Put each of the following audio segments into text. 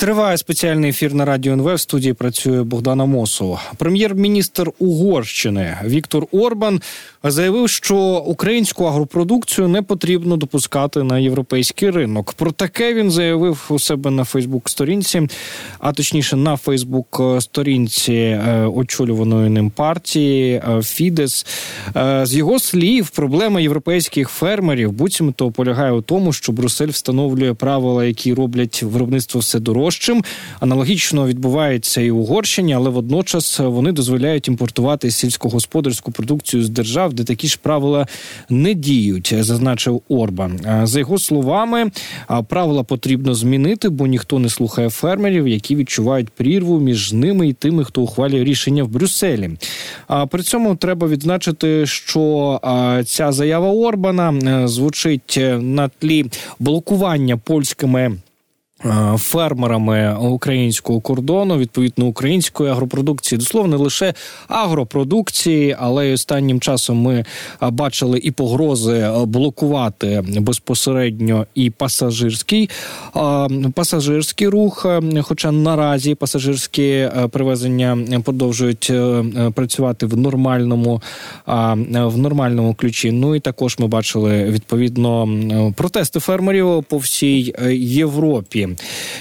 Триває спеціальний ефір на радіо НВ. В студії працює Богдана Мосова. Прем'єр-міністр Угорщини Віктор Орбан заявив, що українську агропродукцію не потрібно допускати на європейський ринок. Про таке він заявив у себе на Фейсбук-сторінці, а точніше на Фейсбук-сторінці е, очолюваної ним партії Фідес. Е, з його слів, проблема європейських фермерів буцімто полягає у тому, що Брюссель встановлює правила, які роблять виробництво все дорожче дорожчим. Аналогічно відбувається і в Угорщині, але водночас вони дозволяють імпортувати сільськогосподарську продукцію з держав, де такі ж правила не діють, зазначив Орбан. За його словами, правила потрібно змінити, бо ніхто не слухає фермерів, які відчувають прірву між ними і тими, хто ухвалює рішення в Брюсселі. А при цьому треба відзначити, що ця заява Орбана е, звучить е, на тлі блокування польськими. Е, фермерами українського кордону, відповідно української агропродукції, дословно лише агропродукції, але й останнім часом ми бачили і погрози блокувати безпосередньо і пасажирський пасажирський рух. Хоча наразі пасажирські привезення продовжують е, працювати в нормальному в нормальному ключі. Ну і також ми бачили відповідно протести фермерів по всій е,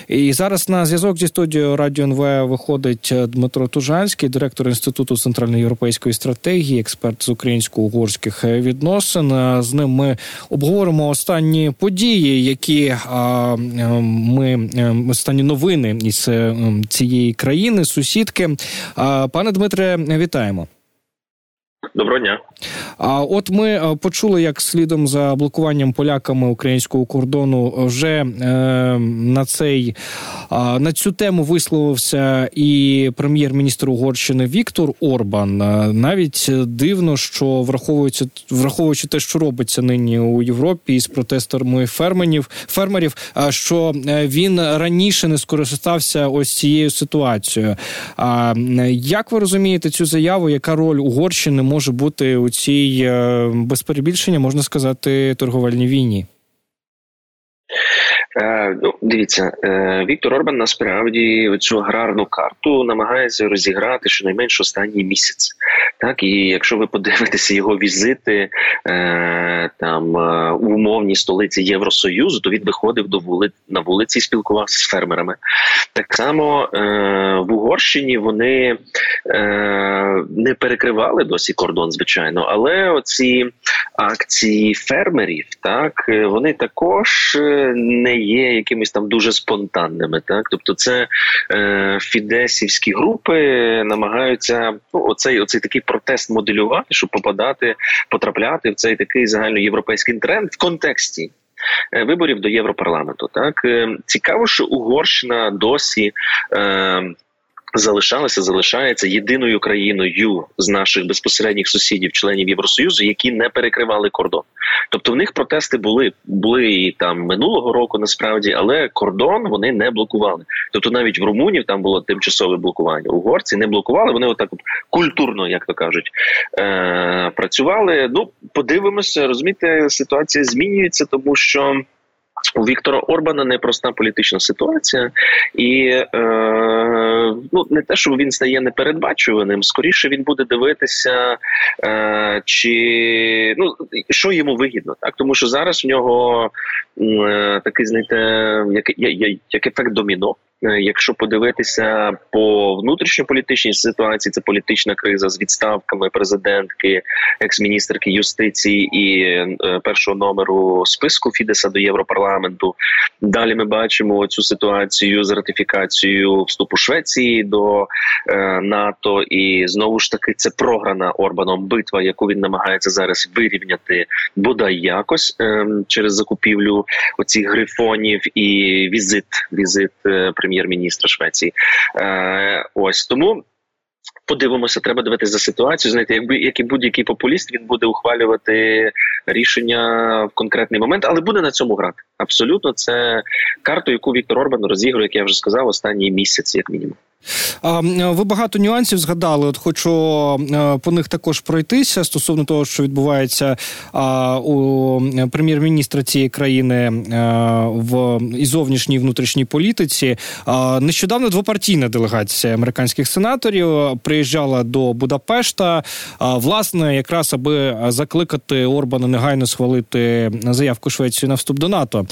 І зараз на зв'язок зі студією Радіо НВ виходить Дмитро Тужанський, директор інституту центральноєвропейської стратегії, експерт з українсько-угорських відносин. З ним ми обговоримо останні події, які ми останні новини із цієї країни, сусідки. Пане Дмитре, вітаємо. Доброго дня. А от ми е, почули, як слідом за блокуванням поляками українського кордону вже е, на цей е, на цю тему висловився і прем'єр-міністр Угорщини Віктор Орбан. Е, навіть дивно, що враховується, враховуючи те, що робиться нині у Європі із протесторами фермерів, фермерів, що він раніше не скористався ось цією ситуацією. А як ви розумієте цю заяву? Яка роль Угорщини може бути у цій е, без перебільшення можна сказати торговельній війні? Е, ну, дивіться, е, Віктор Орбан насправді цю аграрну карту намагається розіграти щонайменш останній місяць. Так і якщо ви подивитеся його візити е, там у умовній столиці Євросоюзу, то він виходив до вули на вулиці і спілкувався з фермерами. Так само в Угорщині вони не перекривали досі кордон, звичайно, але оці акції фермерів, так вони також не є якимись там дуже спонтанними. Так, тобто, це е, фідесівські групи намагаються ну, оцей оцей такий протест моделювати, щоб попадати, потрапляти в цей такий загальноєвропейський тренд в контексті. Е, виборів до Європарламенту так е, цікаво, що Угорщина досі е, залишалася, залишається єдиною країною з наших безпосередніх сусідів, членів Євросоюзу, які не перекривали кордон. Тобто в них протести були були і там минулого року, насправді, але кордон вони не блокували. Тобто, навіть в Румунів там було тимчасове блокування. Угорці не блокували. Вони отак от культурно, як то кажуть, е- працювали. Ну подивимося, розумієте, ситуація змінюється, тому що. У Віктора Орбана непроста політична ситуація, і е, ну не те, що він стає непередбачуваним, скоріше він буде дивитися, е, чи ну що йому вигідно, так тому що зараз в нього е, такий знаєте, як, як, як ефект доміно. Е, якщо подивитися по внутрішньополітичній ситуації, це політична криза з відставками президентки, екс-міністерки юстиції і е, першого номеру списку Фідеса до Європарламенту. Далі ми бачимо цю ситуацію з ратифікацією вступу Швеції до е, НАТО, і знову ж таки це програна Орбаном битва, яку він намагається зараз вирівняти бодай якось е, через закупівлю оцих грифонів і візит візит е, прем'єр-міністра Швеції. Е, Ось тому. Подивимося, треба дивитися за ситуацію. Знаєте, якби як і будь-який популіст, він буде ухвалювати рішення в конкретний момент, але буде на цьому грати. Абсолютно, це карта, яку Віктор Орбан розігрує, як я вже сказав, останній місяць, як мінімум. Ви багато нюансів згадали. От хочу по них також пройтися стосовно того, що відбувається у прем'єр-міністра цієї країни в і зовнішній і внутрішній політиці. Нещодавно двопартійна делегація американських сенаторів приїжджала до Будапешта, власне, якраз аби закликати Орбана негайно схвалити заявку Швеції на вступ до НАТО.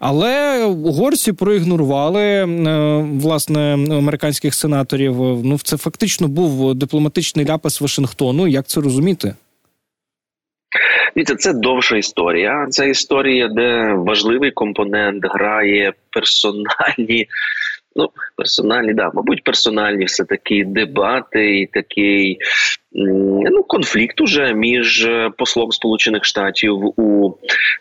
Але угорці проігнорували е, власне американських сенаторів. Ну це фактично був дипломатичний ляпас Вашингтону. Як це розуміти? Дивіться, це довша історія. Це історія, де важливий компонент грає персональні. Ну, персональні, да, мабуть, персональні все такі дебати і такий ну, конфлікт уже між е, послом Сполучених Штатів у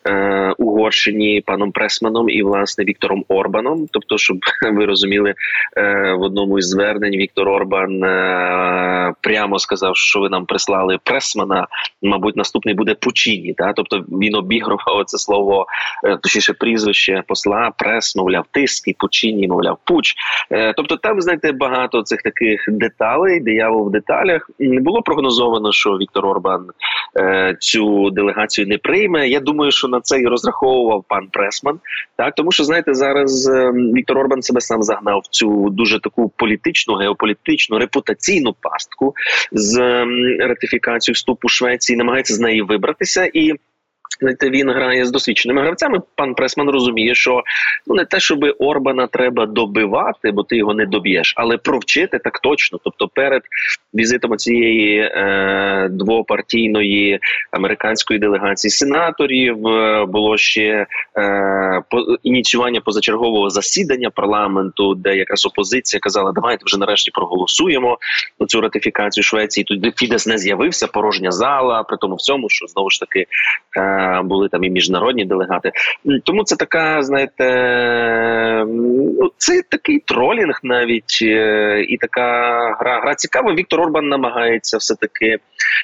е, Угорщині паном Пресманом і власне Віктором Орбаном. Тобто, щоб ви розуміли, е, в одному із звернень Віктор Орбан е, прямо сказав, що ви нам прислали Пресмана. Мабуть, наступний буде Пучіні. Та тобто він обігрував це слово, е, точніше прізвище посла, прес, мовляв, тиск і Пучіні, мовляв, пуч. Е, тобто, там знаєте багато цих таких деталей, диявол в деталях було було прогнозовано, що Віктор Орбан е, цю делегацію не прийме. Я думаю, що на це і розраховував пан Пресман. Так, тому що знаєте, зараз е, Віктор Орбан себе сам загнав в цю дуже таку політичну, геополітичну, репутаційну пастку з е, ратифікацією вступу Швеції, намагається з неї вибратися і. Він грає з досвідченими гравцями. Пан Пресман розуміє, що ну не те, щоб Орбана треба добивати, бо ти його не доб'єш, але провчити так точно. Тобто, перед візитом цієї е, двопартійної американської делегації сенаторів е, було ще е, по ініціювання позачергового засідання парламенту, де якраз опозиція казала, давайте вже нарешті проголосуємо цю ратифікацію Швеції. Тут Фідес не з'явився порожня зала, при тому всьому, що знову ж таки. Е, були там і міжнародні делегати. Тому це така, знаєте, ну це такий тролінг навіть е, і така гра. Гра цікава. Віктор Орбан намагається все таки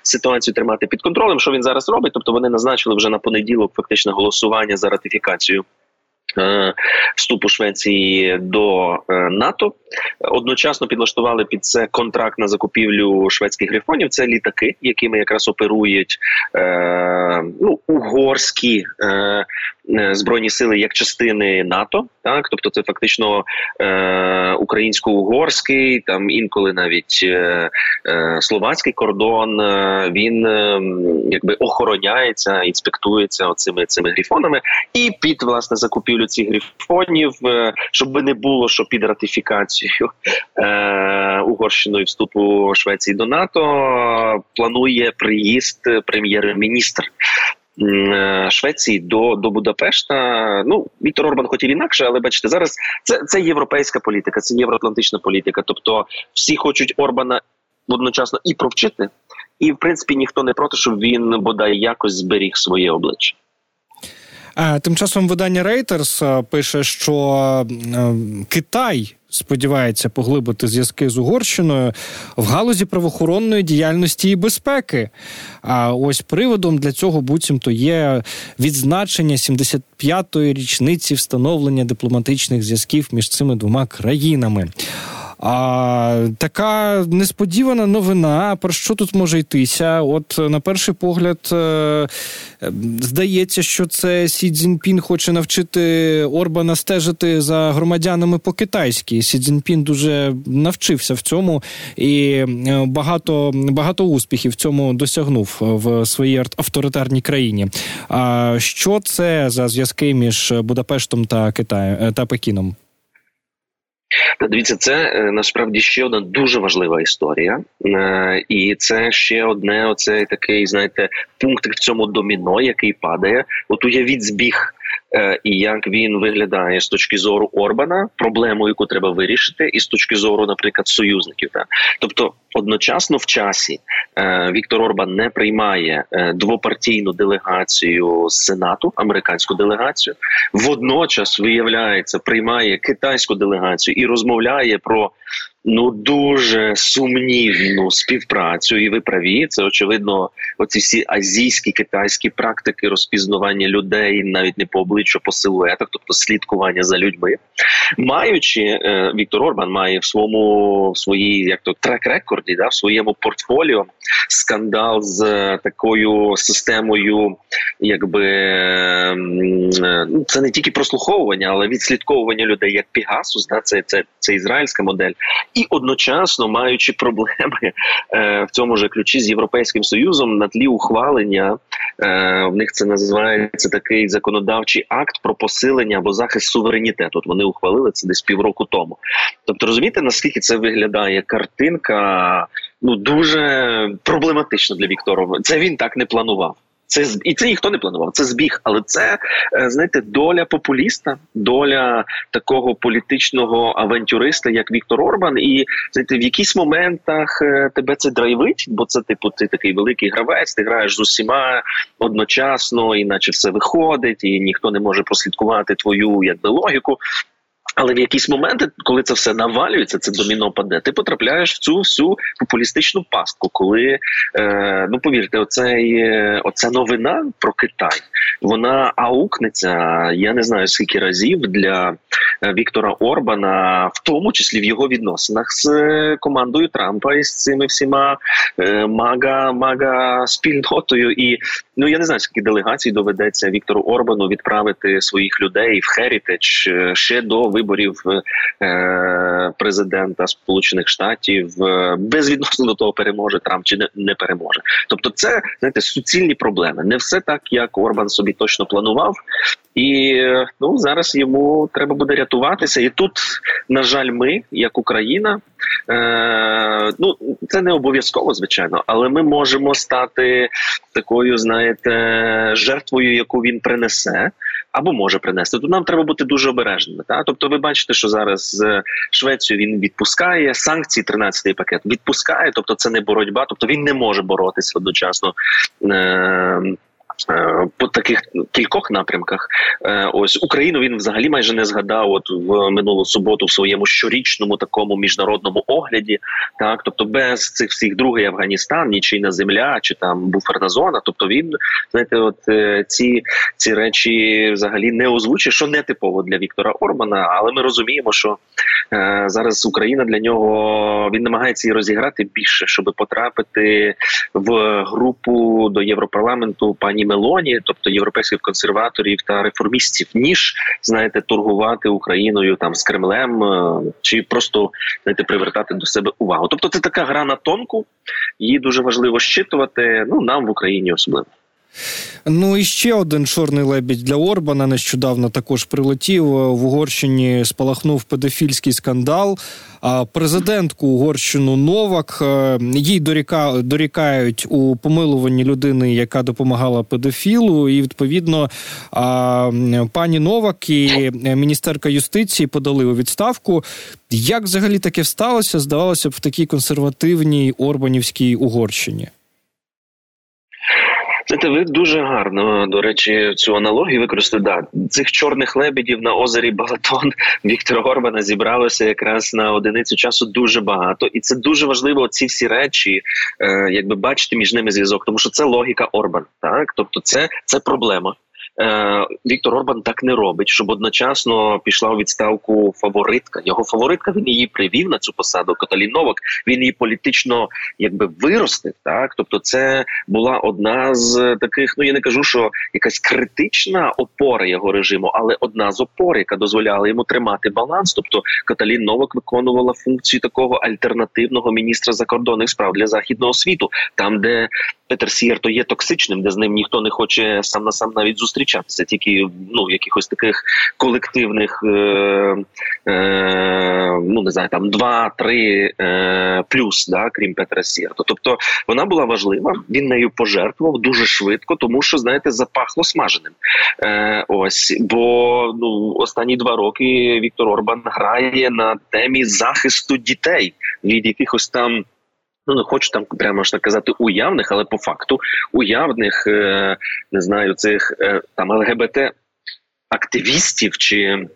ситуацію тримати під контролем. Що він зараз робить? Тобто вони назначили вже на понеділок фактично голосування за ратифікацію. Е, вступу Швеції до е, НАТО одночасно підлаштували під це контракт на закупівлю шведських грифонів. Це літаки, якими якраз оперують е, ну, угорські збройні сили як частини НАТО, так тобто це фактично е, українсько-угорський, там інколи навіть е, е, словацький кордон. Е, він е, якби охороняється, інспектується оцими цими грифонами, і під власне закупівлю цих грифонів, е, щоб не було що під ратифікацію е, Угорщиною вступу Швеції до НАТО, планує приїзд прем'єр-міністр. Е, Швеції до до Будапешта. Ну Віктор Орбан хотів інакше, але бачите, зараз це це європейська політика, це євроатлантична політика. Тобто всі хочуть Орбана одночасно і провчити, і в принципі ніхто не проти, щоб він бодай якось зберіг своє обличчя. Тим часом видання Reuters пише, що Китай сподівається поглибити зв'язки з Угорщиною в галузі правоохоронної діяльності і безпеки. А ось приводом для цього буцімто є відзначення 75-ї річниці встановлення дипломатичних зв'язків між цими двома країнами. А така несподівана новина. Про що тут може йтися? От на перший погляд е, здається, що це Сі Цзіньпін хоче навчити Орбана стежити за громадянами по китайськи. Сі Цзіньпін дуже навчився в цьому і е, багато багато успіхів в цьому досягнув в своїй авторитарній країні. А що це за зв'язки між Будапештом та Китаєм та Пекіном? Та дивіться, це е, насправді ще одна дуже важлива історія, е, і це ще одне оцей такий, знаєте, пункт в цьому доміно, який падає. От уявіть збіг. Е, і як він виглядає з точки зору Орбана, проблему, яку треба вирішити, і з точки зору, наприклад, союзників. Так? Тобто Одночасно в часі е, Віктор Орбан не приймає е, двопартійну делегацію з Сенату, американську делегацію. Водночас виявляється, приймає китайську делегацію і розмовляє про ну дуже сумнівну співпрацю, і ви праві. Це очевидно, оці всі азійські китайські практики розпізнавання людей навіть не по обличчю, по силуетах, тобто слідкування за людьми, маючи е, Віктор Орбан має в своєму в своїй як то трек-рекорді, да в своєму портфоліо скандал з такою системою, якби е, це не тільки прослуховування, але відслідковування людей як Пігасус, да, це це, це ізраїльська модель, і одночасно маючи проблеми е, в цьому ж ключі з європейським союзом на тлі ухвалення. Е, в них це називається такий законодавчий акт про посилення або захист суверенітету. От Вони ухвалили це десь півроку тому. Тобто, розумієте, наскільки це виглядає картинка? Ну дуже проблематично для Вікторова. Це він так не планував. Це і це ніхто не планував. Це збіг, але це е, знаєте, доля популіста, доля такого політичного авантюриста, як Віктор Орбан. І знаєте, в якісь моментах е, тебе це драйвить, бо це типу ти такий великий гравець. Ти граєш з усіма одночасно, іначе все виходить, і ніхто не може прослідкувати твою якби логіку. Але в якісь моменти, коли це все навалюється, це доміно паде, ти потрапляєш в цю всю популістичну пастку, коли е, ну повірте, оцей, оця новина про Китай вона аукнеться. Я не знаю скільки разів для е, Віктора Орбана, в тому числі в його відносинах з е, командою Трампа і з цими всіма е, мага мага спільнотою. І ну я не знаю, скільки делегацій доведеться Віктору Орбану відправити своїх людей в Херітедж ще до виборів виборів е, президента Сполучених Штатів е, безвідносно до того, переможе Трамп чи не, переможе. Тобто, це знаєте, суцільні проблеми. Не все так, як Орбан собі точно планував, і ну зараз йому треба буде рятуватися. І тут, на жаль, ми, як Україна. Е, Ну це не обов'язково, звичайно, але ми можемо стати такою, знаєте, жертвою, яку він принесе, або може принести. Тут нам треба бути дуже обережними. Та тобто, ви бачите, що зараз Швецію він відпускає санкції, 13-й пакет відпускає, тобто це не боротьба, тобто він не може боротися одночасно. Е, по таких кількох напрямках, е, ось Україну він взагалі майже не згадав. От в минулу суботу в своєму щорічному такому міжнародному огляді, так тобто без цих всіх другий Афганістан, нічийна земля чи там буферна зона. Тобто він знаєте, от е, ці ці речі взагалі не озвучує, що не типово для Віктора Орбана. Але ми розуміємо, що е, зараз Україна для нього він намагається її розіграти більше, щоб потрапити в групу до Європарламенту пані. Мелоні, тобто європейських консерваторів та реформістів, ніж знаєте, торгувати Україною там з Кремлем е, чи просто знаєте, привертати до себе увагу. Тобто, це така гра на тонку, її дуже важливо щитувати. Ну нам в Україні особливо. Ну і ще один чорний лебідь для Орбана нещодавно також прилетів в Угорщині. Спалахнув педофільський скандал. А президентку Угорщину Новак е, їй доріка дорікають у помилуванні людини, яка допомагала педофілу. І відповідно пані Новак і міністерка юстиції подали у відставку. Як взагалі таке сталося? Здавалося б, в такій консервативній Орбанівській Угорщині. Знаєте, ви дуже гарно до речі цю аналогію використали. Да, цих чорних лебедів на озері Балатон Віктора Горбана зібралося якраз на одиницю часу дуже багато, і це дуже важливо. Ці всі речі, е, якби бачити між ними зв'язок, тому що це логіка Орбан. Так, тобто, це, це проблема. Е, Віктор Орбан так не робить, щоб одночасно пішла у відставку фаворитка. Його фаворитка він її привів на цю посаду. Каталін Новак він її політично якби виростив. Так, тобто, це була одна з таких. Ну я не кажу, що якась критична опора його режиму, але одна з опор, яка дозволяла йому тримати баланс. Тобто Каталін Новак виконувала функцію такого альтернативного міністра закордонних справ для західного світу, там де Петер Сієрто є токсичним, де з ним ніхто не хоче сам на сам навіть зустрічатися, тільки ну якихось таких колективних е, е, ну не знаю, там два-три е, плюс, да, крім Петра Сієрто. Тобто вона була важлива. Він нею пожертвував дуже швидко, тому що знаєте, запахло смаженим. Е, Ось бо ну останні два роки Віктор Орбан грає на темі захисту дітей від якихось там Ну, не хочу там прямо ж так казати уявних, але по факту уявних е, не знаю цих е, там ЛГБТ активістів чи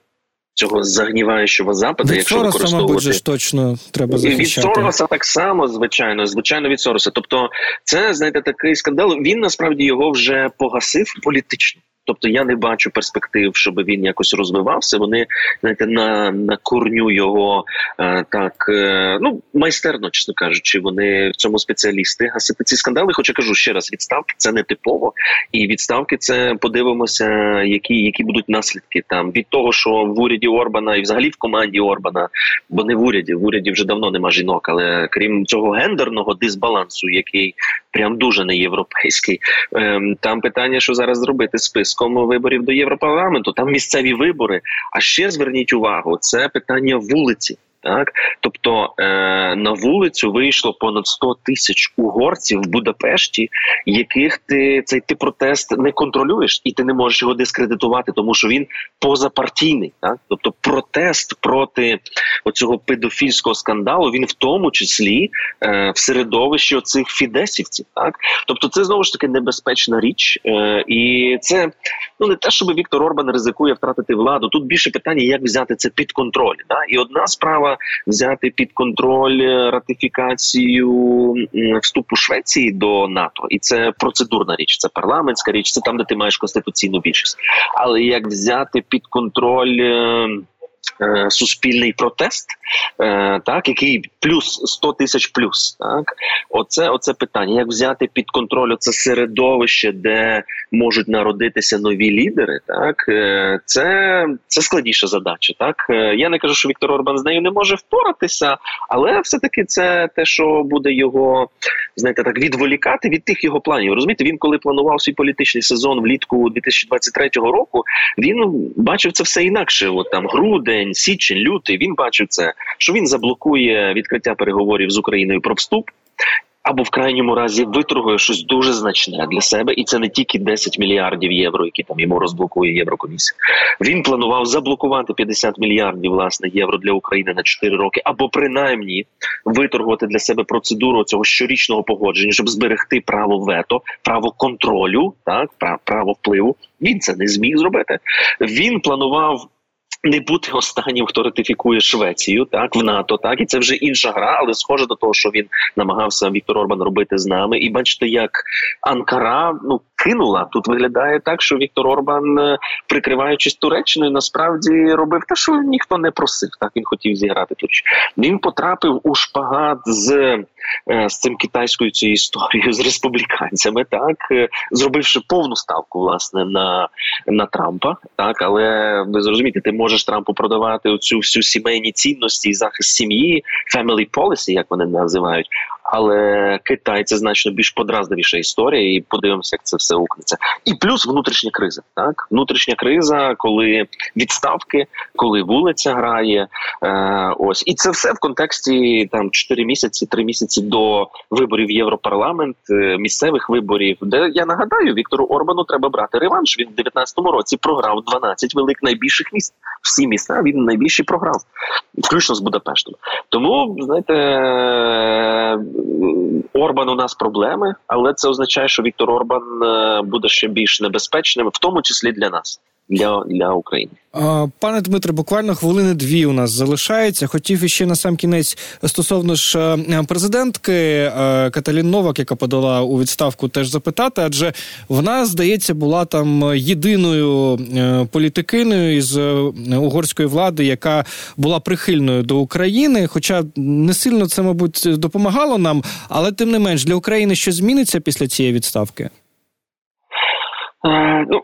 цього загніваючого западу, якщо Сороса, використовувати мабуть, ж точно треба захищати. від Сороса так само, звичайно, звичайно, від Сороса. Тобто, це знаєте, такий скандал. Він насправді його вже погасив політично. Тобто я не бачу перспектив, щоб він якось розвивався. Вони знаєте, на на корню його е, так е, ну майстерно, чесно кажучи, вони в цьому спеціалісти гасити ці скандали. Хоча кажу ще раз, відставки це не типово, і відставки це подивимося, які які будуть наслідки там від того, що в уряді Орбана і взагалі в команді Орбана, бо не в уряді, в уряді вже давно нема жінок, але крім цього гендерного дисбалансу, який прям дуже не європейський. Е, там питання, що зараз зробити список списком виборів до Європарламенту. Там місцеві вибори. А ще зверніть увагу, це питання вулиці. Так, тобто е, на вулицю вийшло понад 100 тисяч угорців в Будапешті, яких ти цей ти протест не контролюєш, і ти не можеш його дискредитувати, тому що він позапартійний. Так, тобто протест проти оцього педофільського скандалу він в тому числі е, в середовищі оцих фідесівців. Так, тобто, це знову ж таки небезпечна річ, е, і це ну не те, щоб Віктор Орбан ризикує втратити владу. Тут більше питання, як взяти це під контроль. Да? І одна справа взяти під контроль е, ратифікацію вступу Швеції до НАТО, і це процедурна річ, це парламентська річ, це там, де ти маєш конституційну більшість. Але як взяти під контроль? Е, суспільний протест, е, так який плюс 100 тисяч плюс. Так, оце оце питання. Як взяти під контроль це середовище, де можуть народитися нові лідери? Так е, це це складніша задача. Так я не кажу, що Віктор Орбан з нею не може впоратися, але все таки це те, що буде його знаєте, так відволікати від тих його планів. Розумієте, він коли планував свій політичний сезон влітку 2023 року, він бачив це все інакше. От там грудень грудень, січень, лютий він бачив це, що він заблокує відкриття переговорів з Україною про вступ. Або в крайньому разі виторгує щось дуже значне для себе, і це не тільки 10 мільярдів євро, які там йому розблокує Єврокомісія. Він планував заблокувати 50 мільярдів власне євро для України на 4 роки, або принаймні виторгувати для себе процедуру цього щорічного погодження, щоб зберегти право вето, право контролю, так право впливу. Він це не зміг зробити. Він планував не бути останнім, хто ратифікує Швецію, так в НАТО, так і це вже інша гра, але схоже до того, що він намагався Віктор Орбан робити з нами. І бачите, як Анкара ну кинула тут. Виглядає так, що Віктор Орбан, е, прикриваючись Туреччиною, насправді робив те, що ніхто не просив. Так він хотів зіграти тут. Він потрапив у шпагат з з цим китайською цією історією з республіканцями, так е, зробивши повну ставку власне на на Трампа. Так, але ви зрозумієте, ти можеш Трампу продавати оцю всю сімейні цінності і захист сім'ї, family policy, як вони називають. Але Китай це значно більш подразливіша історія, і подивимося, як це все укнеться. І плюс внутрішня криза. Так, внутрішня криза, коли відставки, коли вулиця грає. Е, Ось і це все в контексті там 4 місяці, 3 місяці до виборів Європарламент, е, місцевих виборів, де я нагадаю, Віктору Орбану треба брати реванш. Він в 19-му році програв 12 велик найбільших міст. Всі міста він найбільший програв, включно з Будапештом. Тому знаєте. Орбан у нас проблеми, але це означає, що Віктор Орбан е, буде ще більш небезпечним, в тому числі для нас для для України. Пане Дмитре, буквально хвилини дві у нас залишається. Хотів іще на сам кінець стосовно ж е, президентки е, Каталін Новак, яка подала у відставку, теж запитати, адже вона здається була там єдиною е, політикиною із угорської влади, яка була прихильною до України. Хоча не сильно це, мабуть, допомагало нам, але тим не менш для України що зміниться після цієї відставки. Ну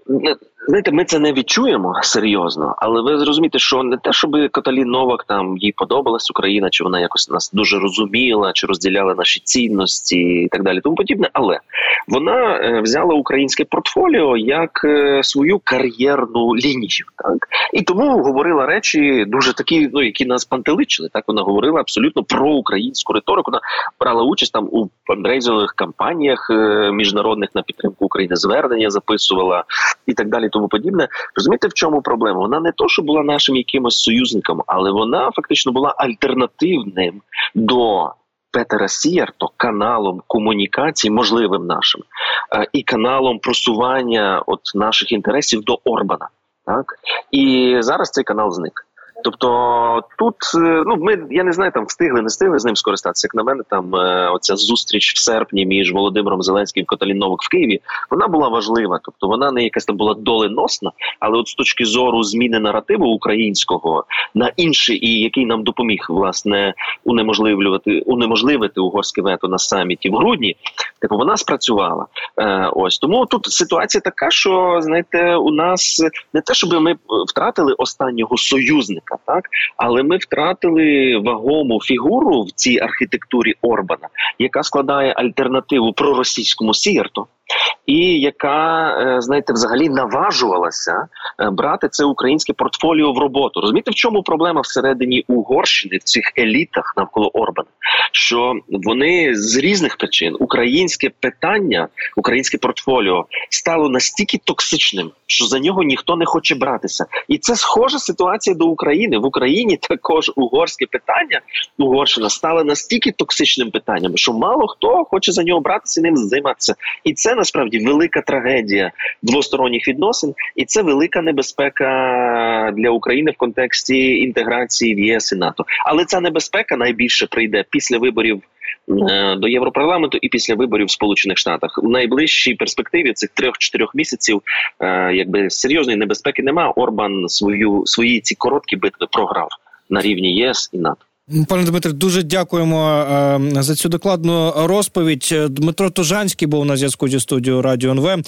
Знаєте, ми це не відчуємо серйозно, але ви зрозумієте, що не те, щоб Каталін Новак там їй подобалась Україна, чи вона якось нас дуже розуміла, чи розділяла наші цінності і так далі, тому подібне. Але вона е, взяла українське портфоліо як е, свою кар'єрну лінію, так і тому говорила речі дуже такі, ну які нас пантеличили. Так вона говорила абсолютно про українську риторику. Вона брала участь там у фандрейзингових кампаніях е, міжнародних на підтримку України, звернення записувала і так далі тому подібне. Розумієте, в чому проблема? Вона не то, що була нашим якимось союзником, але вона фактично була альтернативним до Петера Сіярто каналом комунікації, можливим нашим, е, і каналом просування от наших інтересів до Орбана. Так і зараз цей канал зник. Тобто тут е, ну ми я не знаю, там встигли, не встигли з ним скористатися. Як на мене, там е, оця зустріч в серпні між Володимиром Зеленським і Каталін Новик в Києві. Вона була важлива, тобто вона не якась там була доленосна, але от з точки зору зміни наративу українського на інший, і який нам допоміг власне унеможливлювати унеможливити угорське вето на саміті в грудні. Типу вона спрацювала. Е, Ось тому тут ситуація така, що знаєте, у нас не те, щоб ми втратили останнього союзника так? Але ми втратили вагому фігуру в цій архітектурі Орбана, яка складає альтернативу проросійському Сієрту і яка е, знаєте, взагалі наважувалася е, брати це українське портфоліо в роботу. Розумієте, в чому проблема всередині Угорщини в цих елітах навколо Орбана? Що вони з різних причин українське питання, українське портфоліо стало настільки токсичним, що за нього ніхто не хоче братися, і це схожа ситуація до України в Україні. Також угорське питання Угорщина стала настільки токсичним питанням, що мало хто хоче за нього братися ним займатися, і це насправді велика трагедія двосторонніх відносин, і це велика небезпека для України в контексті інтеграції в ЄС і НАТО. Але ця небезпека найбільше прийде після виборів. Е, до Європарламенту і після виборів в Сполучених Штатах в найближчій перспективі цих трьох-чотирьох місяців, е, якби серйозної небезпеки немає. Орбан свою свої ці короткі битви програв на рівні ЄС і НАТО. Пане Дмитре, дуже дякуємо е, за цю докладну розповідь. Дмитро Тужанський був на зв'язку зі студією Радіо НВ.